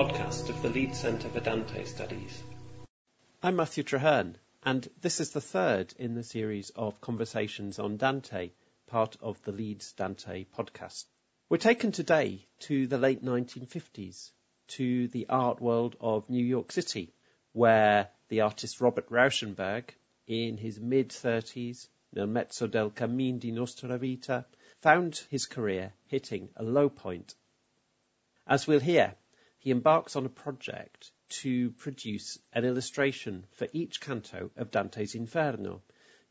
podcast of the Leeds Centre for Dante Studies. I'm Matthew Treherne, and this is the third in the series of conversations on Dante, part of the Leeds Dante podcast. We're taken today to the late 1950s, to the art world of New York City, where the artist Robert Rauschenberg, in his mid 30s, nel mezzo del cammin di nostra vita, found his career hitting a low point. As we'll hear, he embarks on a project to produce an illustration for each canto of Dante's Inferno,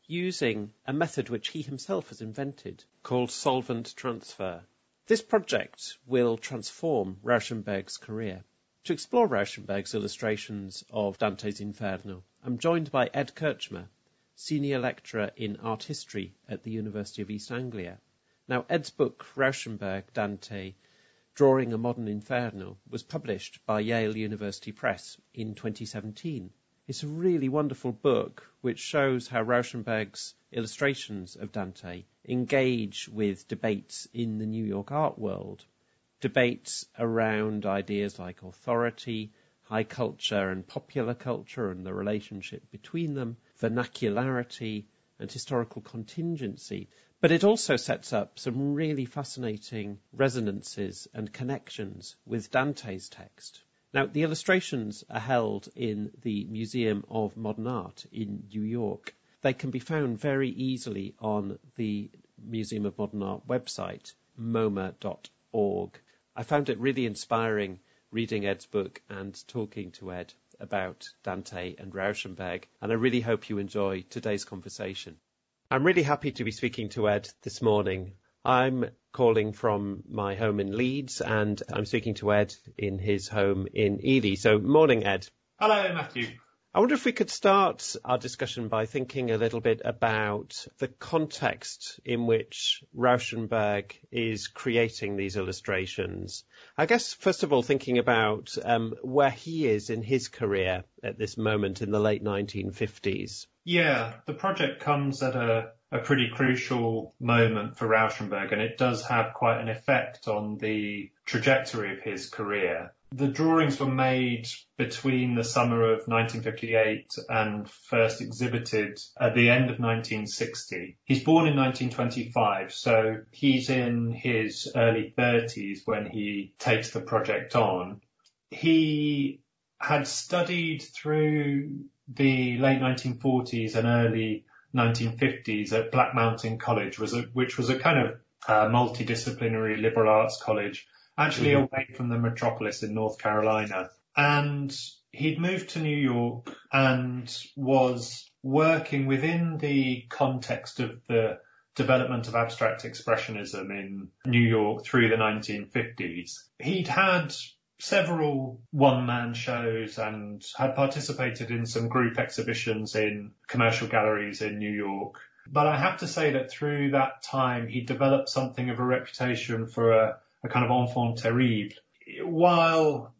using a method which he himself has invented called solvent transfer. This project will transform Rauschenberg's career. To explore Rauschenberg's illustrations of Dante's Inferno, I'm joined by Ed Krčma, senior lecturer in art history at the University of East Anglia. Now, Ed's book, Rauschenberg Dante Drawing a Modern Inferno was published by Yale University Press in 2017. It's a really wonderful book which shows how Rauschenberg's illustrations of Dante engage with debates in the New York art world. Debates around ideas like authority, high culture and popular culture and the relationship between them, vernacularity and historical contingency, but it also sets up some really fascinating resonances and connections with Dante's text. Now, the illustrations are held in the Museum of Modern Art in New York. They can be found very easily on the Museum of Modern Art website, moma.org. I found it really inspiring reading Ed's book and talking to Ed about Dante and Rauschenberg, and I really hope you enjoy today's conversation. I'm really happy to be speaking to Ed this morning. I'm calling from my home in Leeds and I'm speaking to Ed in his home in Ely. So, morning, Ed. Hello, Matthew. I wonder if we could start our discussion by thinking a little bit about the context in which Rauschenberg is creating these illustrations. I guess, first of all, thinking about um, where he is in his career at this moment in the late 1950s. Yeah, the project comes at a, a pretty crucial moment for Rauschenberg, and it does have quite an effect on the trajectory of his career. The drawings were made between the summer of 1958 and first exhibited at the end of 1960. He's born in 1925, so he's in his early 30s when he takes the project on. He had studied through the late 1940s and early 1950s at Black Mountain College, was a, which was a kind of uh, multidisciplinary liberal arts college actually mm-hmm. away from the metropolis in North Carolina. And he'd moved to New York and was working within the context of the development of abstract expressionism in New York through the 1950s. He'd had several one-man shows and had participated in some group exhibitions in commercial galleries in New York. But I have to say that through that time, he developed something of a reputation for a a kind of enfant terrible. While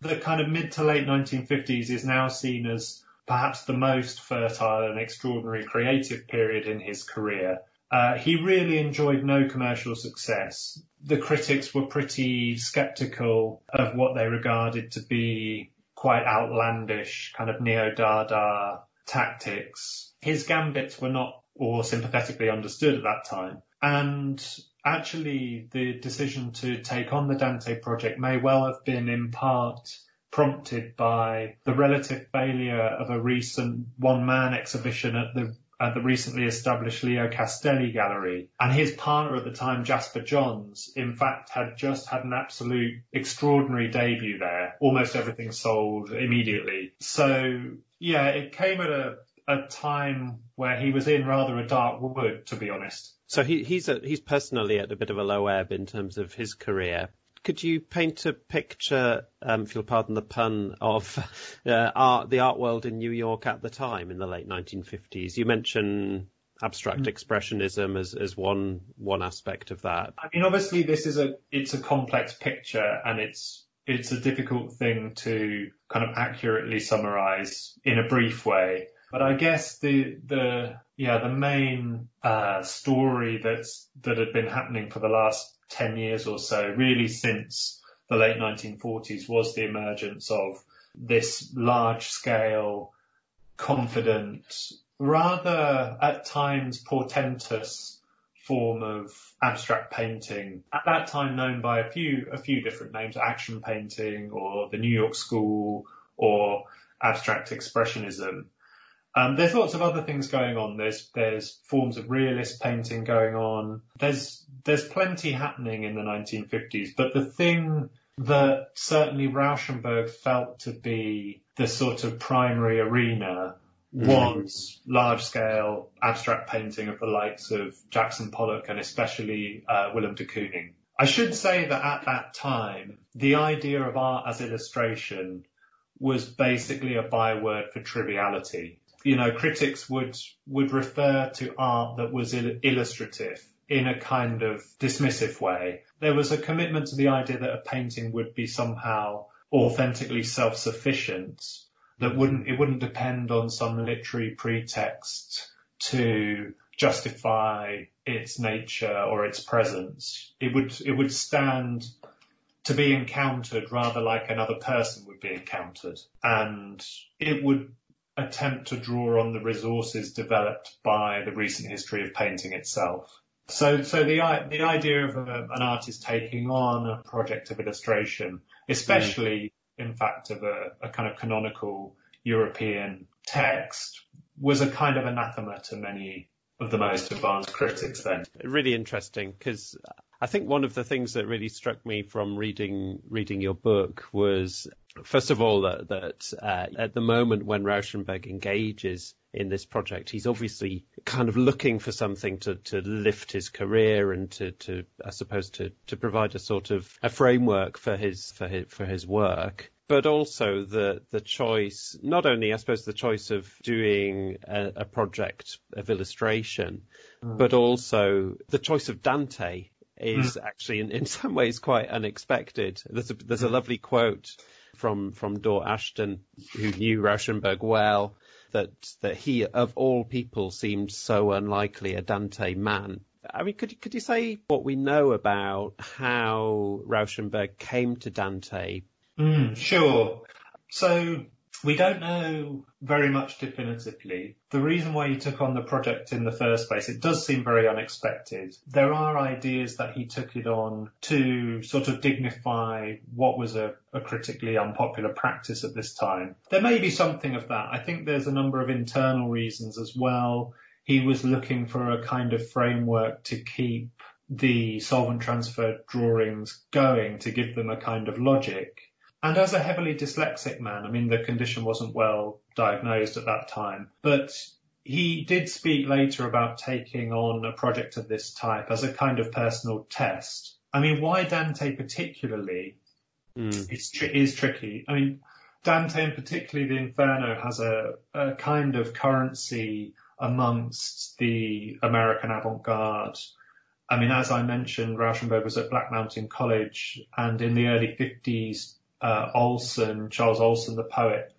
the kind of mid to late 1950s is now seen as perhaps the most fertile and extraordinary creative period in his career, uh, he really enjoyed no commercial success. The critics were pretty skeptical of what they regarded to be quite outlandish kind of neo-Dada tactics. His gambits were not or sympathetically understood at that time. And actually the decision to take on the Dante project may well have been in part prompted by the relative failure of a recent one-man exhibition at the at the recently established Leo Castelli Gallery. And his partner at the time, Jasper Johns, in fact, had just had an absolute extraordinary debut there. Almost everything sold immediately. So yeah, it came at a, a time where he was in rather a dark wood, to be honest. So he, he's a, he's personally at a bit of a low ebb in terms of his career. Could you paint a picture, um, if you'll pardon the pun, of uh, art, the art world in New York at the time in the late 1950s? You mentioned abstract mm. expressionism as, as one one aspect of that. I mean, obviously, this is a it's a complex picture, and it's it's a difficult thing to kind of accurately summarize in a brief way. But I guess the the yeah the main uh, story that's that had been happening for the last ten years or so, really since the late 1940s was the emergence of this large scale, confident, rather at times portentous form of abstract painting. At that time known by a few, a few different names, action painting or the New York School or abstract expressionism. Um, there's lots of other things going on. There's there's forms of realist painting going on. There's there's plenty happening in the 1950s. But the thing that certainly Rauschenberg felt to be the sort of primary arena mm. was large scale abstract painting of the likes of Jackson Pollock and especially uh, Willem de Kooning. I should say that at that time, the idea of art as illustration was basically a byword for triviality you know, critics would would refer to art that was il- illustrative in a kind of dismissive way. There was a commitment to the idea that a painting would be somehow authentically self-sufficient, that wouldn't it wouldn't depend on some literary pretext to justify its nature or its presence. It would it would stand to be encountered rather like another person would be encountered. And it would attempt to draw on the resources developed by the recent history of painting itself. So, so the the idea of a, an artist taking on a project of illustration, especially mm. in fact of a, a kind of canonical European text, was a kind of anathema to many of the most advanced critics then. Really interesting because I think one of the things that really struck me from reading reading your book was, first of all, that, that uh, at the moment when Rauschenberg engages in this project, he's obviously kind of looking for something to, to lift his career and to, to I suppose to, to provide a sort of a framework for his for his for his work but also the the choice, not only I suppose the choice of doing a, a project of illustration, mm. but also the choice of Dante is mm. actually in, in some ways quite unexpected. There's a, there's a lovely quote from from Dore Ashton, who knew Rauschenberg well, that that he of all people seemed so unlikely a Dante man. I mean, could could you say what we know about how Rauschenberg came to Dante? Mm, sure. So we don't know very much definitively. The reason why he took on the project in the first place, it does seem very unexpected. There are ideas that he took it on to sort of dignify what was a, a critically unpopular practice at this time. There may be something of that. I think there's a number of internal reasons as well. He was looking for a kind of framework to keep the solvent transfer drawings going, to give them a kind of logic. And as a heavily dyslexic man, I mean, the condition wasn't well diagnosed at that time, but he did speak later about taking on a project of this type as a kind of personal test. I mean, why Dante particularly mm. is, is tricky. I mean, Dante and particularly the Inferno has a, a kind of currency amongst the American avant-garde. I mean, as I mentioned, Rauschenberg was at Black Mountain College and in the early 50s, uh, Olson, Charles Olson, the poet,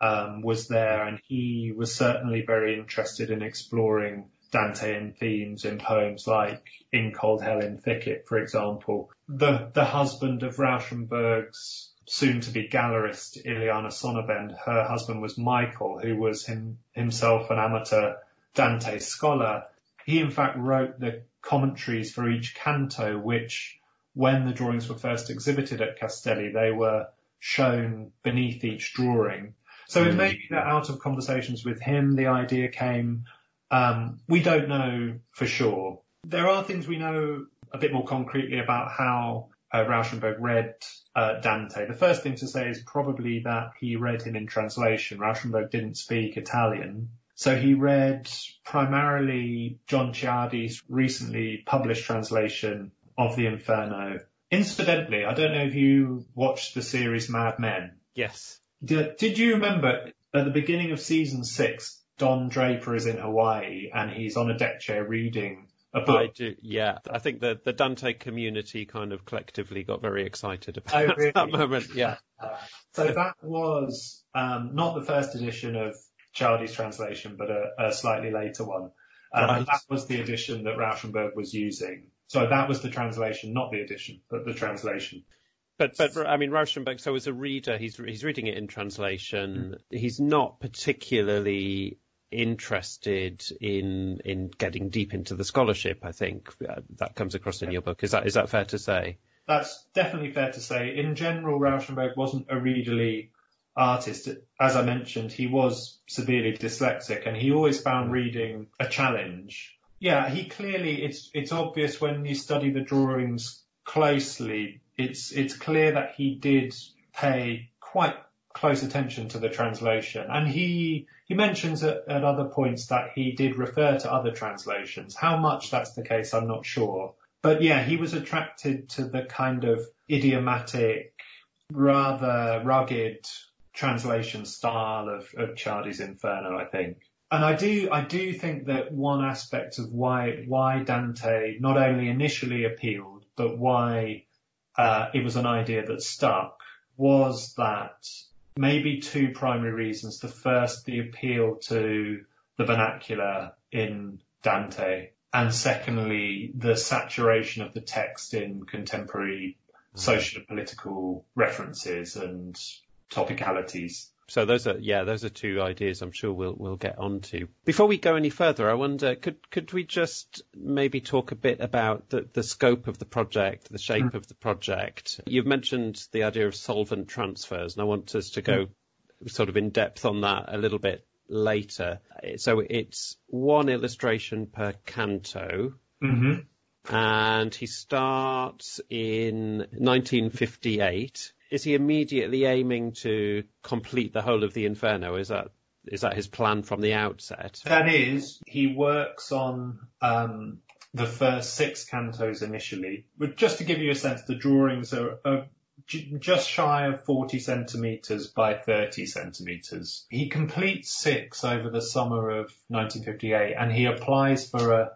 um, was there, and he was certainly very interested in exploring Dantean themes in poems like In Cold Hell in Thicket, for example. The the husband of Rauschenberg's soon-to-be gallerist Ileana Sonnabend, her husband was Michael, who was him, himself an amateur Dante scholar. He in fact wrote the commentaries for each canto, which when the drawings were first exhibited at Castelli, they were shown beneath each drawing. So mm. it may be that out of conversations with him, the idea came. Um, we don't know for sure. There are things we know a bit more concretely about how uh, Rauschenberg read uh, Dante. The first thing to say is probably that he read him in translation. Rauschenberg didn't speak Italian. So he read primarily John Ciardi's recently published translation of the Inferno. Incidentally, I don't know if you watched the series Mad Men. Yes. Did, did you remember at the beginning of season six, Don Draper is in Hawaii and he's on a deck chair reading a book? I do, yeah. I think the, the Dante community kind of collectively got very excited about oh, really? that moment. Yeah. Uh, so that was um, not the first edition of Ciardi's translation, but a, a slightly later one. Right. That was the edition that Rauschenberg was using. So that was the translation, not the edition, but the translation. But but I mean Rauschenberg. So as a reader, he's he's reading it in translation. Mm. He's not particularly interested in in getting deep into the scholarship. I think that comes across in your book. Is that is that fair to say? That's definitely fair to say. In general, Rauschenberg wasn't a readerly artist. As I mentioned, he was severely dyslexic, and he always found mm. reading a challenge. Yeah, he clearly it's it's obvious when you study the drawings closely. It's it's clear that he did pay quite close attention to the translation, and he he mentions at, at other points that he did refer to other translations. How much that's the case, I'm not sure. But yeah, he was attracted to the kind of idiomatic, rather rugged translation style of, of Ciardi's Inferno, I think. And I do, I do think that one aspect of why, why Dante not only initially appealed, but why, uh, it was an idea that stuck was that maybe two primary reasons. The first, the appeal to the vernacular in Dante, and secondly, the saturation of the text in contemporary mm-hmm. social and political references and topicalities. So those are yeah, those are two ideas I'm sure we'll we'll get onto. Before we go any further, I wonder could could we just maybe talk a bit about the, the scope of the project, the shape mm. of the project. You've mentioned the idea of solvent transfers, and I want us to go mm. sort of in depth on that a little bit later. So it's one illustration per canto. Mm-hmm. And he starts in 1958 is he immediately aiming to complete the whole of the Inferno? Is that is that his plan from the outset? That is, he works on um, the first six cantos initially. But just to give you a sense, the drawings are, are just shy of 40 centimetres by 30 centimetres. He completes six over the summer of 1958 and he applies for a,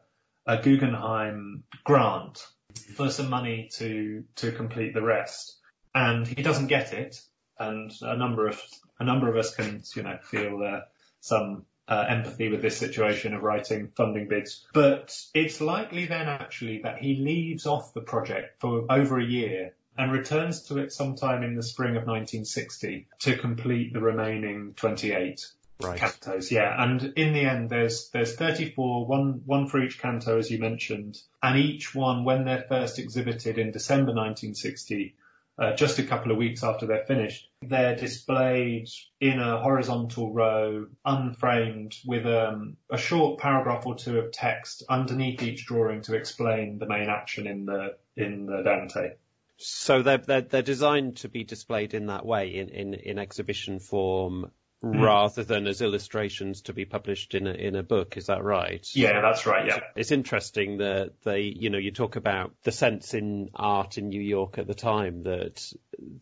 a Guggenheim grant for some money to, to complete the rest and he doesn't get it. And a number of a number of us can, you know, feel uh, some uh, empathy with this situation of writing funding bids. But it's likely then actually that he leaves off the project for over a year and returns to it sometime in the spring of 1960 to complete the remaining 28 right. cantos. Yeah, and in the end, there's there's 34, one one for each canto, as you mentioned, and each one, when they're first exhibited in December 1960, uh, just a couple of weeks after they're finished. They're displayed in a horizontal row, unframed, with um, a short paragraph or two of text underneath each drawing to explain the main action in the in the Dante. So they're, they're, they're designed to be displayed in that way, in, in, in exhibition form, mm. rather than as illustrations to be published in a in a book. Is that right? Yeah, that's right. Yeah, it's interesting that they, you know, you talk about the sense in art in New York at the time that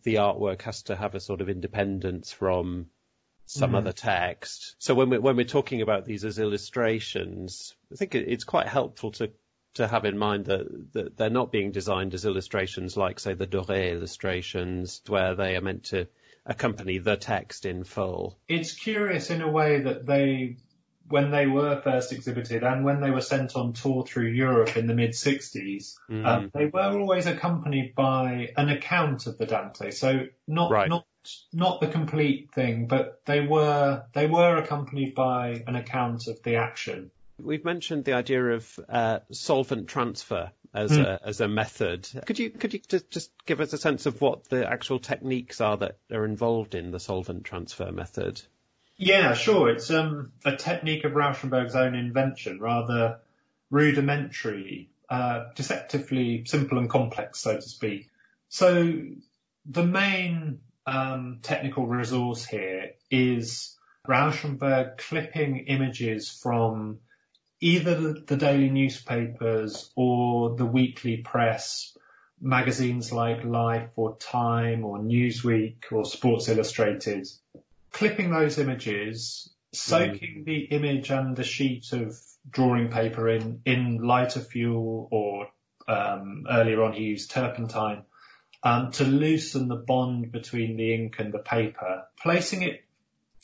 the artwork has to have a sort of independence from some mm. other text. So when we're when we're talking about these as illustrations, I think it's quite helpful to to have in mind that, that they're not being designed as illustrations like, say, the Doré illustrations, where they are meant to accompany the text in full. It's curious in a way that they, when they were first exhibited and when they were sent on tour through Europe in the mid 60s, mm. um, they were always accompanied by an account of the Dante. So not, right. not, not the complete thing, but they were, they were accompanied by an account of the action. We've mentioned the idea of uh, solvent transfer as mm. a as a method. Could you could you just just give us a sense of what the actual techniques are that are involved in the solvent transfer method? Yeah, sure. It's um, a technique of Rauschenberg's own invention, rather rudimentary, uh, deceptively simple and complex, so to speak. So the main um, technical resource here is Rauschenberg clipping images from either the daily newspapers or the weekly press, magazines like Life or Time or Newsweek or Sports Illustrated, clipping those images, soaking mm. the image and the sheet of drawing paper in, in lighter fuel or um, earlier on he used turpentine um, to loosen the bond between the ink and the paper, placing it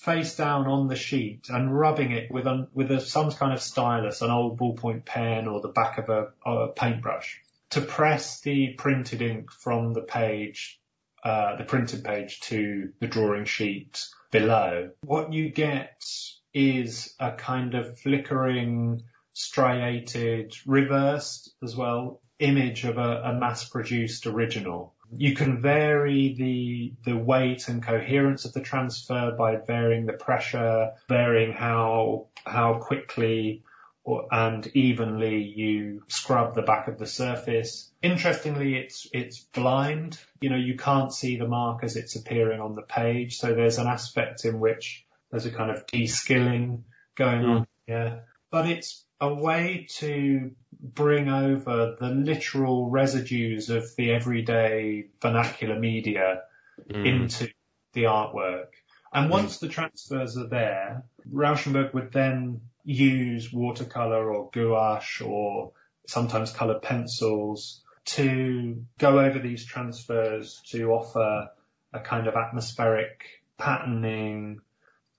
face down on the sheet and rubbing it with a, with a, some kind of stylus, an old ballpoint pen or the back of a, a paintbrush to press the printed ink from the page uh, the printed page to the drawing sheet below, what you get is a kind of flickering, striated, reversed as well image of a, a mass produced original. You can vary the, the weight and coherence of the transfer by varying the pressure, varying how, how quickly or, and evenly you scrub the back of the surface. Interestingly, it's, it's blind. You know, you can't see the mark as it's appearing on the page. So there's an aspect in which there's a kind of de-skilling going on hmm. here, but it's a way to bring over the literal residues of the everyday vernacular media Mm. into the artwork. And once the transfers are there, Rauschenberg would then use watercolor or gouache or sometimes colored pencils to go over these transfers to offer a kind of atmospheric patterning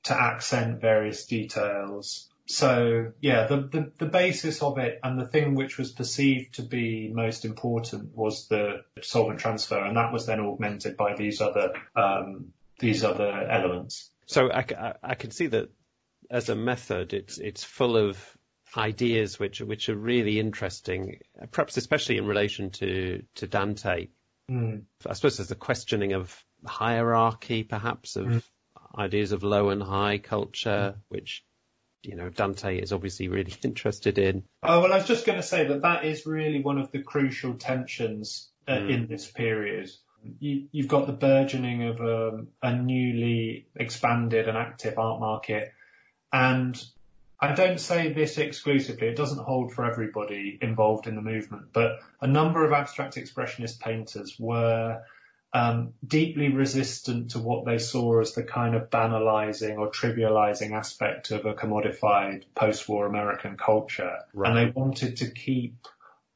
to accent various details. So yeah, the, the, the basis of it and the thing which was perceived to be most important was the solvent transfer and that was then augmented by these other, um, these other elements. So I, I, I can see that as a method, it's it's full of ideas which are- which are really interesting, perhaps especially in relation to to Dante. Mm. I suppose there's a questioning of hierarchy, perhaps of ideas of low and high culture, which you know Dante is obviously really interested in. Oh, well, I was just going to say that that is really one of the crucial tensions uh, Mm. in this period. You, you've got the burgeoning of um, a newly expanded and active art market. And I don't say this exclusively, it doesn't hold for everybody involved in the movement, but a number of abstract expressionist painters were um, deeply resistant to what they saw as the kind of banalizing or trivializing aspect of a commodified post-war American culture. Right. And they wanted to keep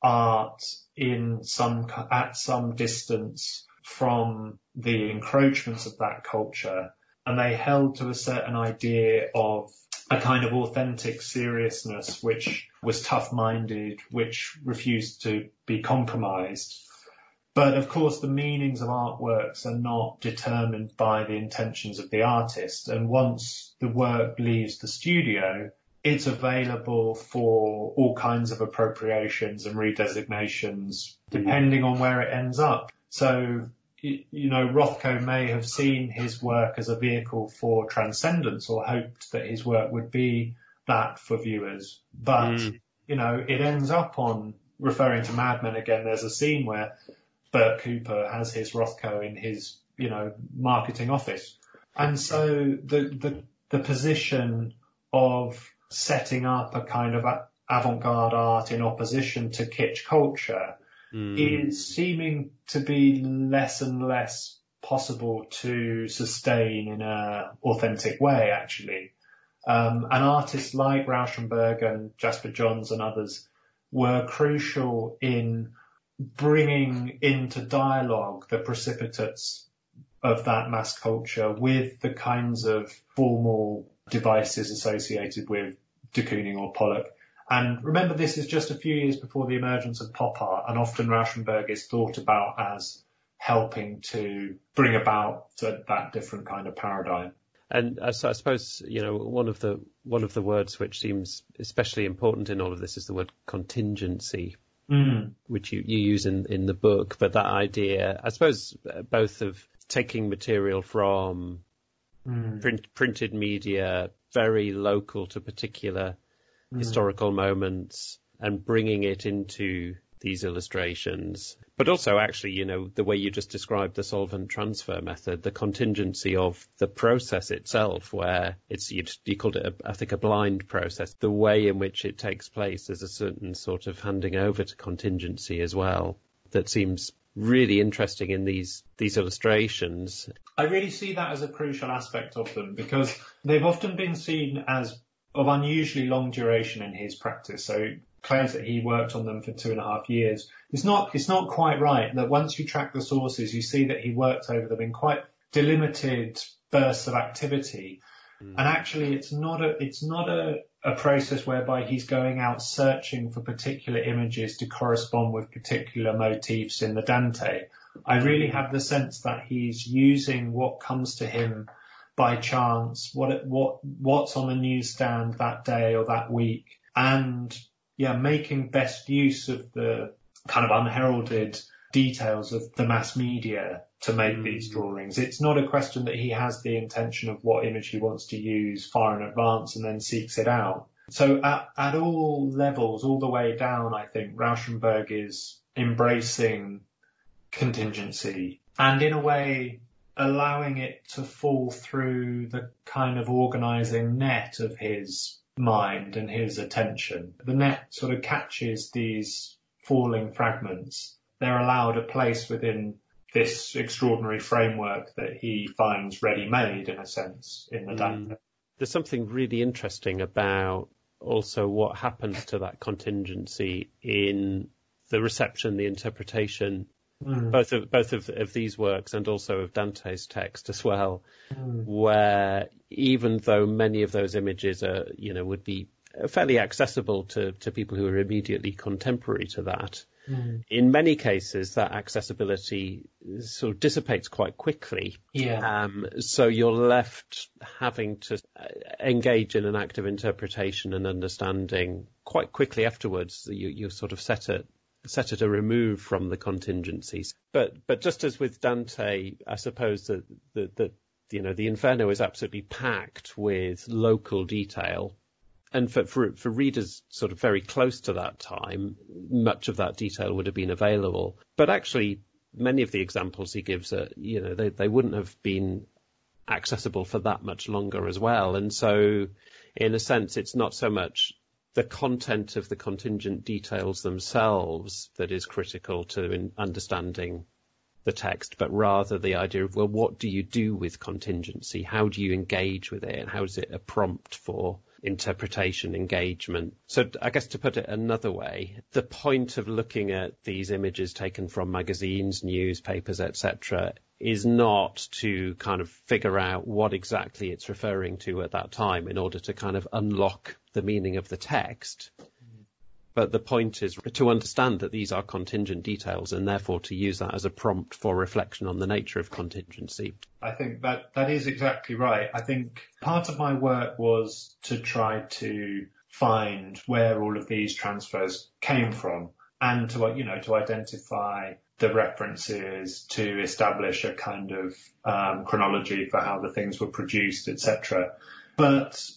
art in some, at some distance from the encroachments of that culture. And they held to a certain idea of a kind of authentic seriousness, which was tough-minded, which refused to be compromised. But of course, the meanings of artworks are not determined by the intentions of the artist. And once the work leaves the studio, it's available for all kinds of appropriations and redesignations, depending on where it ends up. So, you know, Rothko may have seen his work as a vehicle for transcendence or hoped that his work would be that for viewers. But, Mm. you know, it ends up on referring to Mad Men again. There's a scene where Bert Cooper has his Rothko in his, you know, marketing office. And so the, the, the position of setting up a kind of avant-garde art in opposition to kitsch culture Mm. is seeming to be less and less possible to sustain in a authentic way, actually. Um, and artists like Rauschenberg and Jasper Johns and others were crucial in bringing into dialogue the precipitates of that mass culture with the kinds of formal devices associated with de Kooning or Pollock. And remember, this is just a few years before the emergence of pop art, and often Rauschenberg is thought about as helping to bring about that different kind of paradigm. And I, so I suppose you know one of the one of the words which seems especially important in all of this is the word contingency, Mm. which you, you use in in the book. But that idea, I suppose, uh, both of taking material from Mm. print, printed media, very local to particular historical moments, and bringing it into these illustrations. But also, actually, you know, the way you just described the solvent transfer method, the contingency of the process itself, where it's you, called it, a, I think, a blind process. The way in which it takes place, there's a certain sort of handing over to contingency as well that seems really interesting in these these illustrations. I really see that as a crucial aspect of them because they've often been seen as of unusually long duration in his practice. So claims that he worked on them for two and a half years. It's not, it's not quite right that once you track the sources, you see that he worked over them in quite delimited bursts of activity. Hmm. And actually it's not a, it's not a, a process whereby he's going out searching for particular images to correspond with particular motifs in the Dante. I really have the sense that he's using what comes to him by chance, what what what's on the newsstand that day or that week, and yeah, making best use of the kind of unheralded details of the mass media to make mm. these drawings. It's not a question that he has the intention of what image he wants to use far in advance and then seeks it out. So at, at all levels, all the way down, I think Rauschenberg is embracing contingency and in a way allowing it to fall through the kind of organizing net of his mind and his attention. The net sort of catches these falling fragments. They're allowed a place within this extraordinary framework that he finds ready-made in a sense in the mm. Dante. There's something really interesting about also what happens to that contingency in the reception, the interpretation Mm. both of both of, of these works and also of Dante's text as well, mm. where even though many of those images are you know would be fairly accessible to, to people who are immediately contemporary to that, mm. in many cases that accessibility sort of dissipates quite quickly. Yeah. Um, so you're left having to uh, engage in an active interpretation and understanding quite quickly afterwards. You, you're sort of set at set at a remove from the contingencies. But but just as with Dante, I suppose that that, you know the Inferno is absolutely packed with local detail. And for, for for readers sort of very close to that time, much of that detail would have been available. But actually, many of the examples he gives are, you know, they, they wouldn't have been accessible for that much longer as well. And so, in a sense, it's not so much the content of the contingent details themselves that is critical to understanding the text, but rather the idea of, well, what do you do with contingency? How do you engage with it? How is it a prompt for interpretation, engagement? So I guess to put it another way, the point of looking at these images taken from magazines, newspapers, etc., is not to kind of figure out what exactly it's referring to at that time in order to kind of unlock the meaning of the text. But the point is to understand that these are contingent details and therefore to use that as a prompt for reflection on the nature of contingency. I think that that is exactly right. I think part of my work was to try to find where all of these transfers came from and to, you know, to identify the references to establish a kind of um, chronology for how the things were produced, etc. But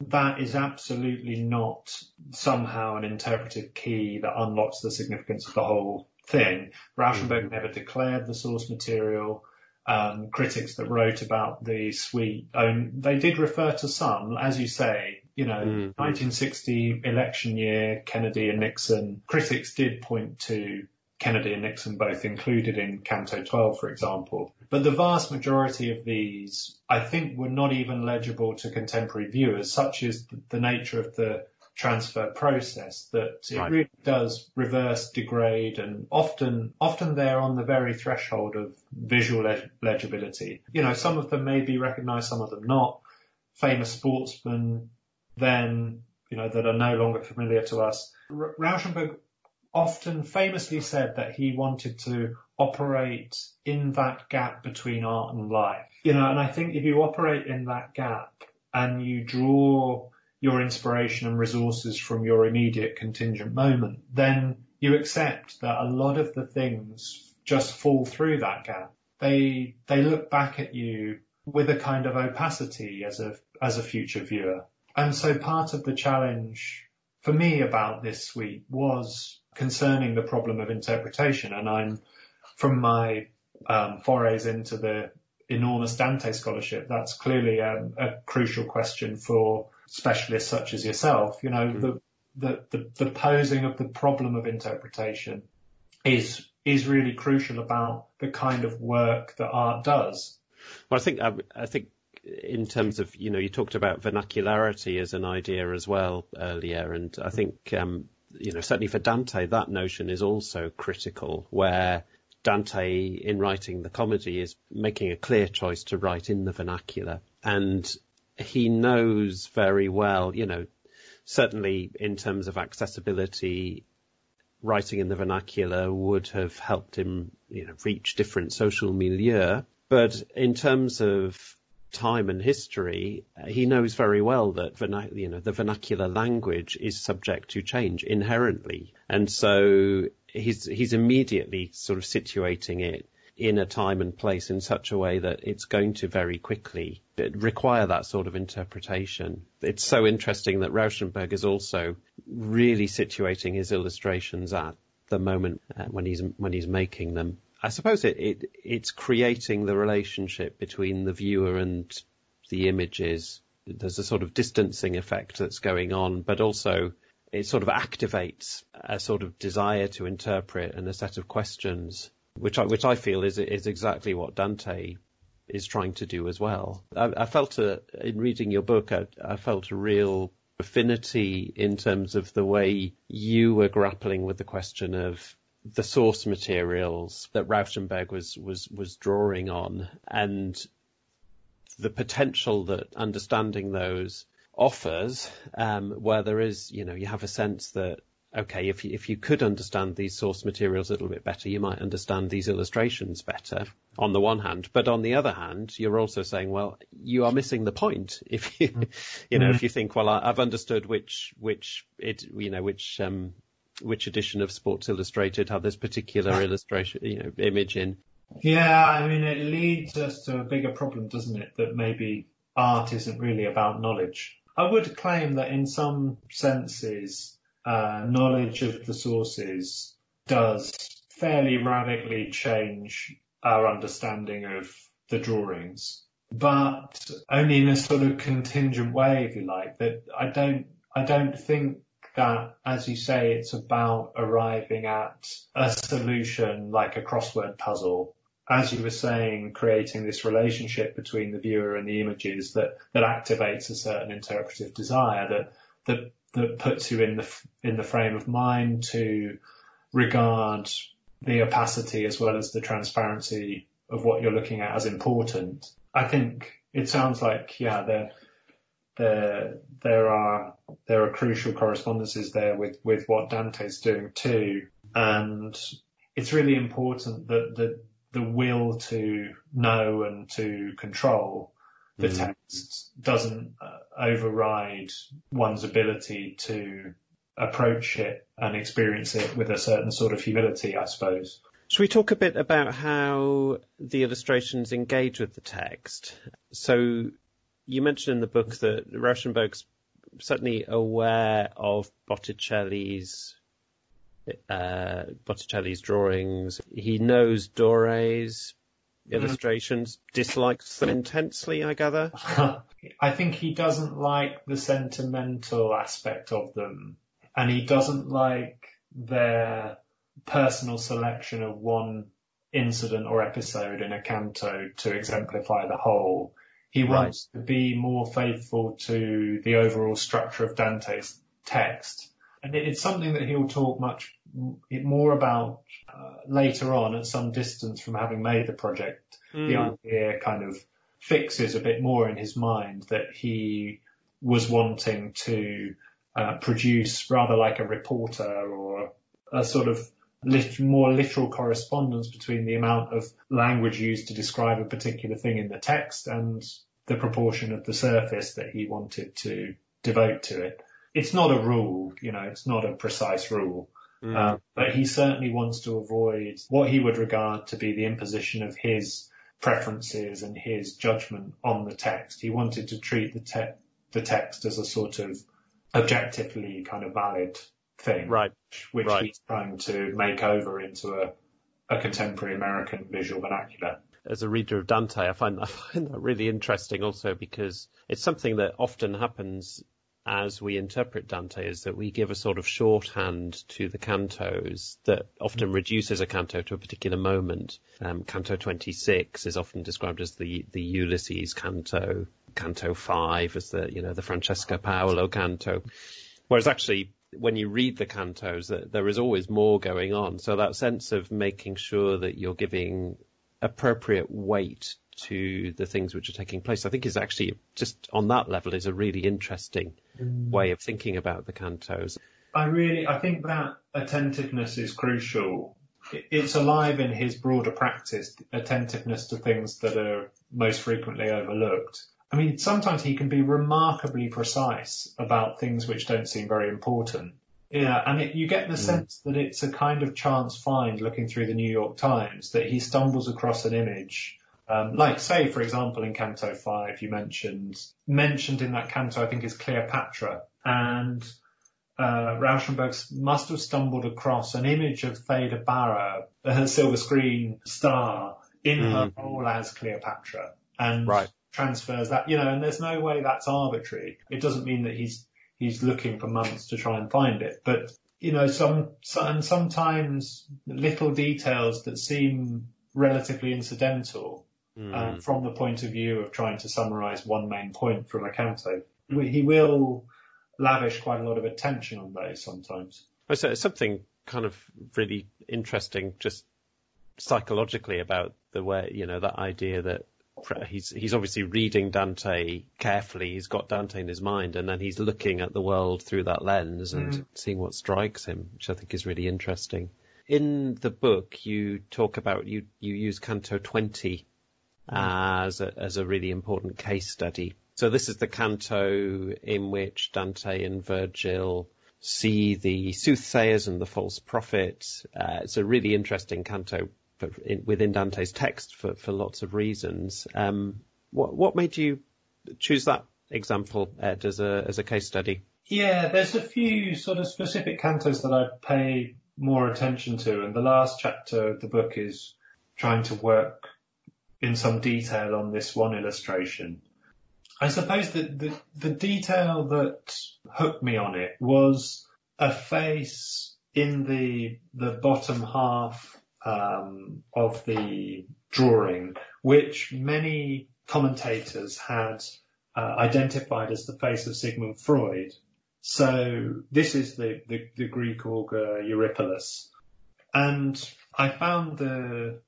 that is absolutely not somehow an interpretive key that unlocks the significance of the whole thing. Rauschenberg mm-hmm. never declared the source material. Um, critics that wrote about the suite, um, they did refer to some, as you say, you know, mm-hmm. 1960 election year, Kennedy and Nixon, critics did point to Kennedy and Nixon both included in Canto 12, for example. But the vast majority of these, I think, were not even legible to contemporary viewers, such is the nature of the transfer process that it right. really does reverse degrade and often often they're on the very threshold of visual leg- legibility. You know, some of them may be recognized, some of them not. Famous sportsmen then, you know, that are no longer familiar to us. R- Rauschenberg often famously said that he wanted to operate in that gap between art and life. You know, and I think if you operate in that gap and you draw your inspiration and resources from your immediate contingent moment, then you accept that a lot of the things just fall through that gap. They, they look back at you with a kind of opacity as a, as a future viewer. And so part of the challenge for me about this suite was concerning the problem of interpretation. And I'm, from my um, forays into the enormous Dante scholarship, that's clearly a, a crucial question for specialists such as yourself. You know, mm. the, the, the, the posing of the problem of interpretation is is really crucial about the kind of work that art does. Well, I think I, I think in terms of you know you talked about vernacularity as an idea as well earlier, and I think um, you know, certainly for Dante, that notion is also critical, where Dante, in writing the comedy, is making a clear choice to write in the vernacular. And he knows very well, you know, certainly in terms of accessibility, writing in the vernacular would have helped him, you know, reach different social milieu. But in terms of time and history, he knows very well that you know the vernacular language is subject to change inherently, and so he's he's immediately sort of situating it in a time and place in such a way that it's going to very quickly require that sort of interpretation. It's so interesting that Rauschenberg is also really situating his illustrations at the moment uh, when he's when he's making them. I suppose it, it it's creating the relationship between the viewer and the images. There's a sort of distancing effect that's going on, but also it sort of activates a sort of desire to interpret and a set of questions which I, which I feel is is exactly what Dante is trying to do as well. I, I felt a, in reading your book, I, I felt a real affinity in terms of the way you were grappling with the question of the source materials that Rauschenberg was was was drawing on and the potential that understanding those offers, um, where there is, you know, you have a sense that okay, if you, if you could understand these source materials a little bit better, you might understand these illustrations better on the one hand. But on the other hand, you're also saying, well, you are missing the point. If you, you know, mm. if you think, well, I, have understood which, which it, you know, which, um, which edition of Sports Illustrated had this particular illustration, you know, image in. Yeah, I mean, it leads us to a bigger problem, doesn't it? That maybe art isn't really about knowledge. I would claim that in some senses, uh, knowledge of the sources does fairly radically change our understanding of the drawings, but only in a sort of contingent way, if you like, that I don't, I don't think that, as you say, it's about arriving at a solution like a crossword puzzle. As you were saying, creating this relationship between the viewer and the images that, that activates a certain interpretive desire that, that that puts you in the in the frame of mind to regard the opacity as well as the transparency of what you're looking at as important. I think it sounds like yeah there there there are there are crucial correspondences there with with what Dante's doing too, and it's really important that the the will to know and to control the mm. text doesn't uh, override one's ability to approach it and experience it with a certain sort of humility, I suppose. Should we talk a bit about how the illustrations engage with the text? So you mentioned in the book that Rauschenberg's certainly aware of Botticelli's uh, Botticelli's drawings. He knows Dore's Mm-hmm. illustrations, dislikes them intensely, I gather. I think he doesn't like the sentimental aspect of them, and he doesn't like their personal selection of one incident or episode in a canto to exemplify the whole. He wants to be more faithful to the overall structure of Dante's text. And it's something that he'll talk much more about uh, later on at some distance from having made the project. Mm. The hmm. idea kind of fixes a bit more in his mind that he was wanting to uh, produce rather like a reporter or a sort of lit- more literal correspondence between the amount of language used to describe a particular thing in the text and the proportion of the surface that he wanted to devote to it. It's not a rule, you know, it's not a precise rule. Mm. Uh, but he certainly wants to avoid what he would regard to be the imposition of his preferences and his judgment on the text. He wanted to treat the, te- the text as a sort of objectively kind of valid thing, right? Which right. he's trying to make over into a, a contemporary American visual vernacular as a reader of Dante, I find, I find that really interesting also because it's something that often happens as we interpret Dante is that we give a sort of shorthand to the cantos that often reduces a canto to a particular moment. Um, canto 26 is often described as the, the Ulysses canto, canto 5 as the, you know, the Francesca Paolo canto. Whereas actually, when you read the cantos, that there is always more going on. So that sense of making sure that you're giving appropriate weight to the things which are taking place, I think is actually just on that level is a really interesting mm. way of thinking about the cantos. I really, I think that attentiveness is crucial. It's alive in his broader practice, attentiveness to things that are most frequently overlooked. I mean, sometimes he can be remarkably precise about things which don't seem very important. Yeah, and it, you get the mm. sense that it's a kind of chance find looking through the New York Times that he stumbles across an image. Um, like say, for example, in Canto 5, you mentioned, mentioned in that canto, I think is Cleopatra. And, uh, Rauschenberg must have stumbled across an image of Theda Bara, her silver screen star, in mm. her role as Cleopatra. And right. Transfers that, you know, and there's no way that's arbitrary. It doesn't mean that he's he's looking for months to try and find it. But you know, some, and sometimes little details that seem relatively incidental mm. uh, from the point of view of trying to summarize one main point from a canto. He will lavish quite a lot of attention on those sometimes. So something kind of really interesting, just psychologically about the way, you know, that idea that he's he's obviously reading Dante carefully. He's got Dante in his mind, and then he's looking at the world through that lens and mm. seeing what strikes him, which I think is really interesting. In the book, you talk about you you use Canto 20 mm. as a, as a really important case study. So this is the canto in which Dante and Virgil see the soothsayers and the false prophets. Uh, it's a really interesting canto for, in, within Dante's text for, for lots of reasons. Um, what, what made you choose that example, Ed, as a, as a case study? Yeah, there's a few sort of specific cantos that I pay more attention to, and the last chapter of the book is trying to work in some detail on this one illustration. I suppose that the, the detail that hooked me on it was a face in the the bottom half um, of the drawing, which many commentators had uh, identified as the face of Sigmund Freud. So this is the, the, the Greek augur Eurypylus. And I found the,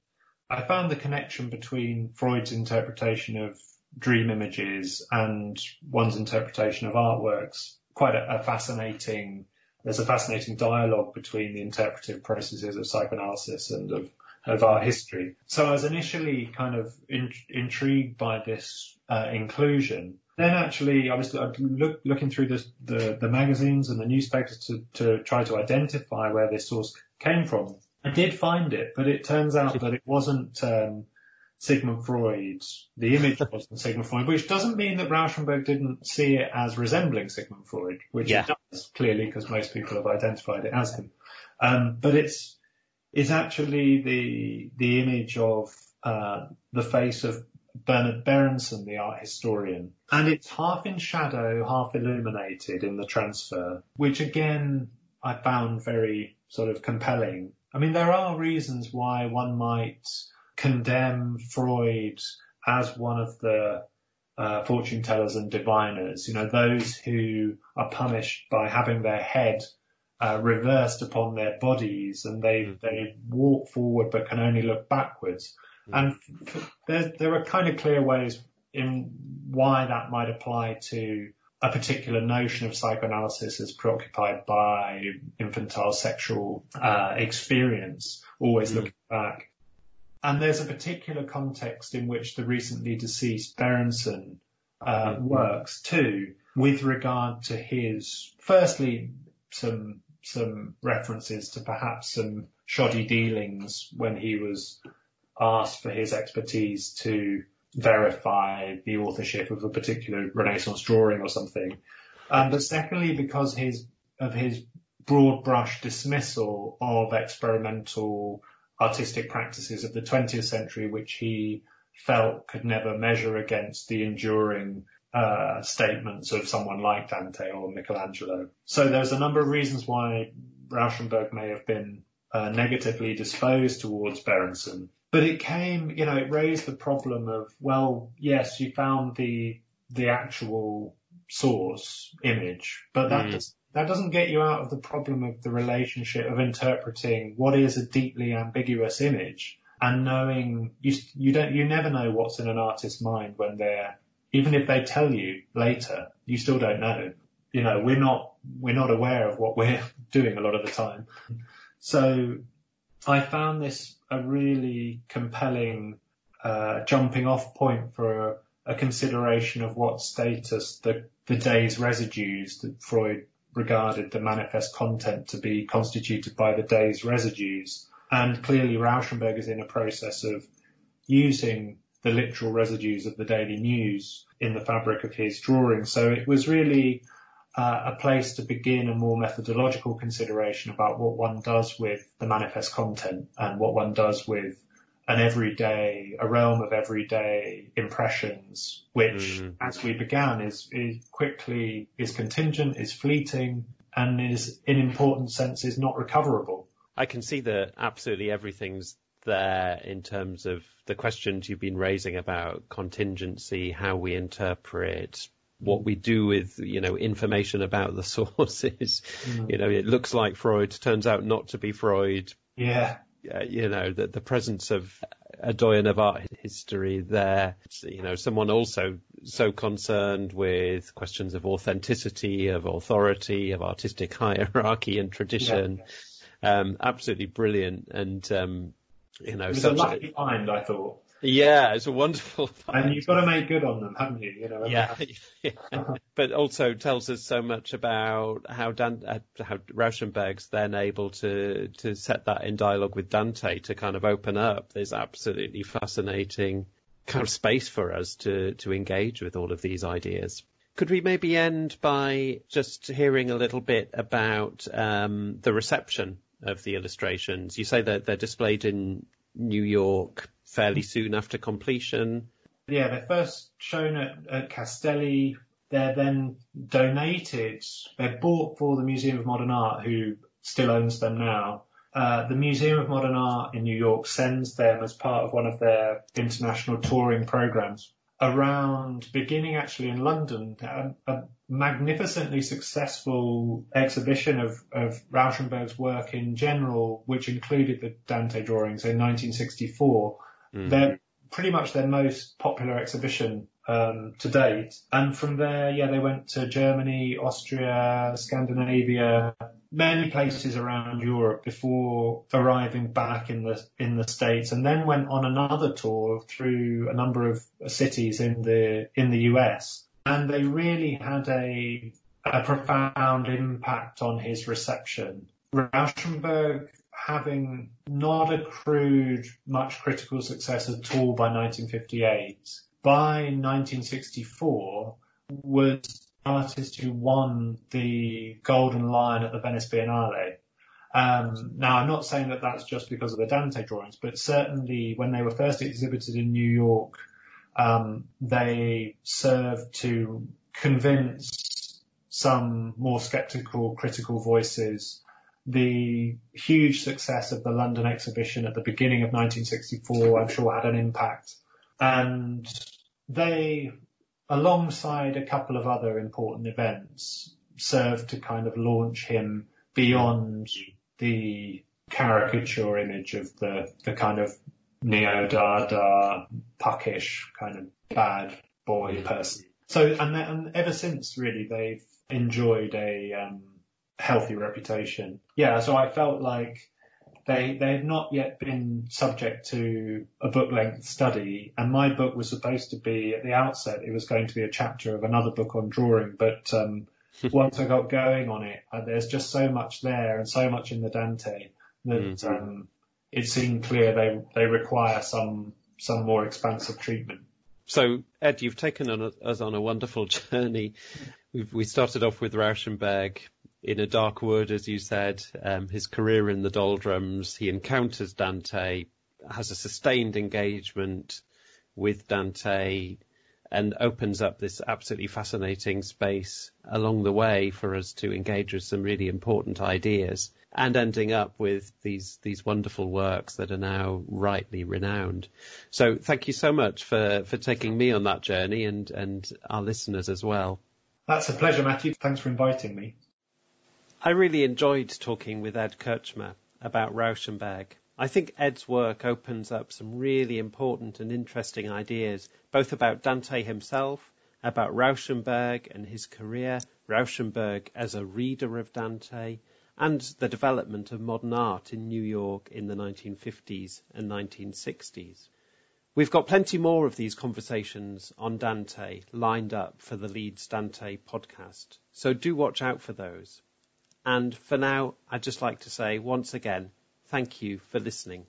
I found the connection between Freud's interpretation of dream images and one's interpretation of artworks quite a, a fascinating there's a fascinating dialogue between the interpretive processes of psychoanalysis and of, of art history. So I was initially kind of in, intrigued by this uh, inclusion. Then actually I was look, looking through the, the, the, magazines and the newspapers to, to try to identify where this source came from. I did find it, but it turns out that it wasn't um, Sigmund Freud, the image wasn't Sigmund Freud, which doesn't mean that Rauschenberg didn't see it as resembling Sigmund Freud, which yeah. it does clearly because most people have identified it as him. Um, but it's it's actually the the image of uh, the face of Bernard Berenson, the art historian, and it's half in shadow, half illuminated in the transfer, which again I found very sort of compelling. I mean, there are reasons why one might condemn Freud as one of the uh, fortune tellers and diviners, you know, those who are punished by having their head uh, reversed upon their bodies and they, mm. they walk forward but can only look backwards. Mm. And there, there are kind of clear ways in why that might apply to a particular notion of psychoanalysis as preoccupied by infantile sexual uh, experience, always mm. looking back. And there's a particular context in which the recently deceased Berenson uh, mm-hmm. works too, with regard to his, firstly, some some references to perhaps some shoddy dealings when he was asked for his expertise to verify the authorship of a particular Renaissance drawing or something. Um, but secondly, because his of his broad brush dismissal of experimental artistic practices of the 20th century, which he felt could never measure against the enduring uh, statements of someone like Dante or Michelangelo. So there's a number of reasons why Rauschenberg may have been uh, negatively disposed towards Berenson. But it came, you know, it raised the problem of, well, yes, you found the the actual source image, but that mm that doesn't get you out of the problem of the relationship of interpreting what is a deeply ambiguous image and knowing you, you don't, you never know what's in an artist's mind when they're, even if they tell you later, you still don't know. you know, we're not, we're not aware of what we're doing a lot of the time. So I found this a really compelling, uh, jumping off point for a, a consideration of what status the, the day's residues that Freud regarded the manifest content to be constituted by the day's residues. And clearly Rauschenberg is in a process of using the literal residues of the daily news in the fabric of his drawing. So it was really uh, a place to begin a more methodological consideration about what one does with the manifest content and what one does with an everyday, a realm of everyday impressions, which, mm. as we began, is, is quickly is contingent, is fleeting, and is in important senses not recoverable. I can see that absolutely everything's there in terms of the questions you've been raising about contingency, how we interpret what we do with, you know, information about the sources. Mm. You know, it looks like Freud, turns out not to be Freud. Yeah uh, you know, the, the presence of a doyen of art history there. You know, someone also so concerned with questions of authenticity, of authority, of artistic hierarchy and tradition. Yeah. Um, absolutely brilliant. And, um, you know, it was a lucky find, I thought. Yeah, it's a wonderful. And you've got to make good on them, haven't you? You know. Yeah, yeah. but also tells us so much about how Dan, uh, how Rauschenberg's then able to to set that in dialogue with Dante to kind of open up this absolutely fascinating kind of space for us to to engage with all of these ideas. Could we maybe end by just hearing a little bit about um, the reception of the illustrations? You say that they're displayed in New York fairly soon after completion. Yeah, they're first shown at, at Castelli. They're then donated. They're bought for the Museum of Modern Art, who still owns them now. Uh, the Museum of Modern Art in New York sends them as part of one of their international touring programs around beginning actually in London, a, a magnificently successful exhibition of, of Rauschenberg's work in general, which included the Dante drawings in 1964. Mm. They're pretty much their most popular exhibition um, to date. And from there, yeah, they went to Germany, Austria, Scandinavia, many places around Europe before arriving back in the in the States, and then went on another tour through a number of cities in the in the US. And they really had a a profound impact on his reception. Rauschenberg having not accrued much critical success at all by 1958, by 1964 was artist who won the Golden Lion at the Venice Biennale. Um, now, I'm not saying that that's just because of the Dante drawings, but certainly when they were first exhibited in New York, um, they served to convince some more skeptical, critical voices the huge success of the London exhibition at the beginning of 1964, I'm sure had an impact. And they, alongside a couple of other important events, served to kind of launch him beyond the caricature image of the, the kind of neo-dada, puckish kind of bad boy person. So, and, and ever since really they've enjoyed a, um, healthy reputation. Yeah, so I felt like they they had not yet been subject to a book length study, and my book was supposed to be at the outset it was going to be a chapter of another book on drawing, but um, once I got going on it, uh, there's just so much there and so much in the Dante that mm-hmm. um, it seemed clear they they require some some more expansive treatment. So Ed, you've taken us on a wonderful journey. We've, we started off with Rauschenberg, in a dark wood, as you said, um, his career in the doldrums. He encounters Dante, has a sustained engagement with Dante, and opens up this absolutely fascinating space along the way for us to engage with some really important ideas and ending up with these these wonderful works that are now rightly renowned. So thank you so much for, for taking me on that journey and, and our listeners as well. That's a pleasure, Matthew. Thanks for inviting me. I really enjoyed talking with Ed Krčma about Rauschenberg. I think Ed's work opens up some really important and interesting ideas, both about Dante himself, about Rauschenberg and his career, Rauschenberg as a reader of Dante, and the development of modern art in New York in the 1950s and 1960s. We've got plenty more of these conversations on Dante lined up for the Leeds Dante podcast, so do watch out for those. And for now, I'd just like to say once again, thank you for listening.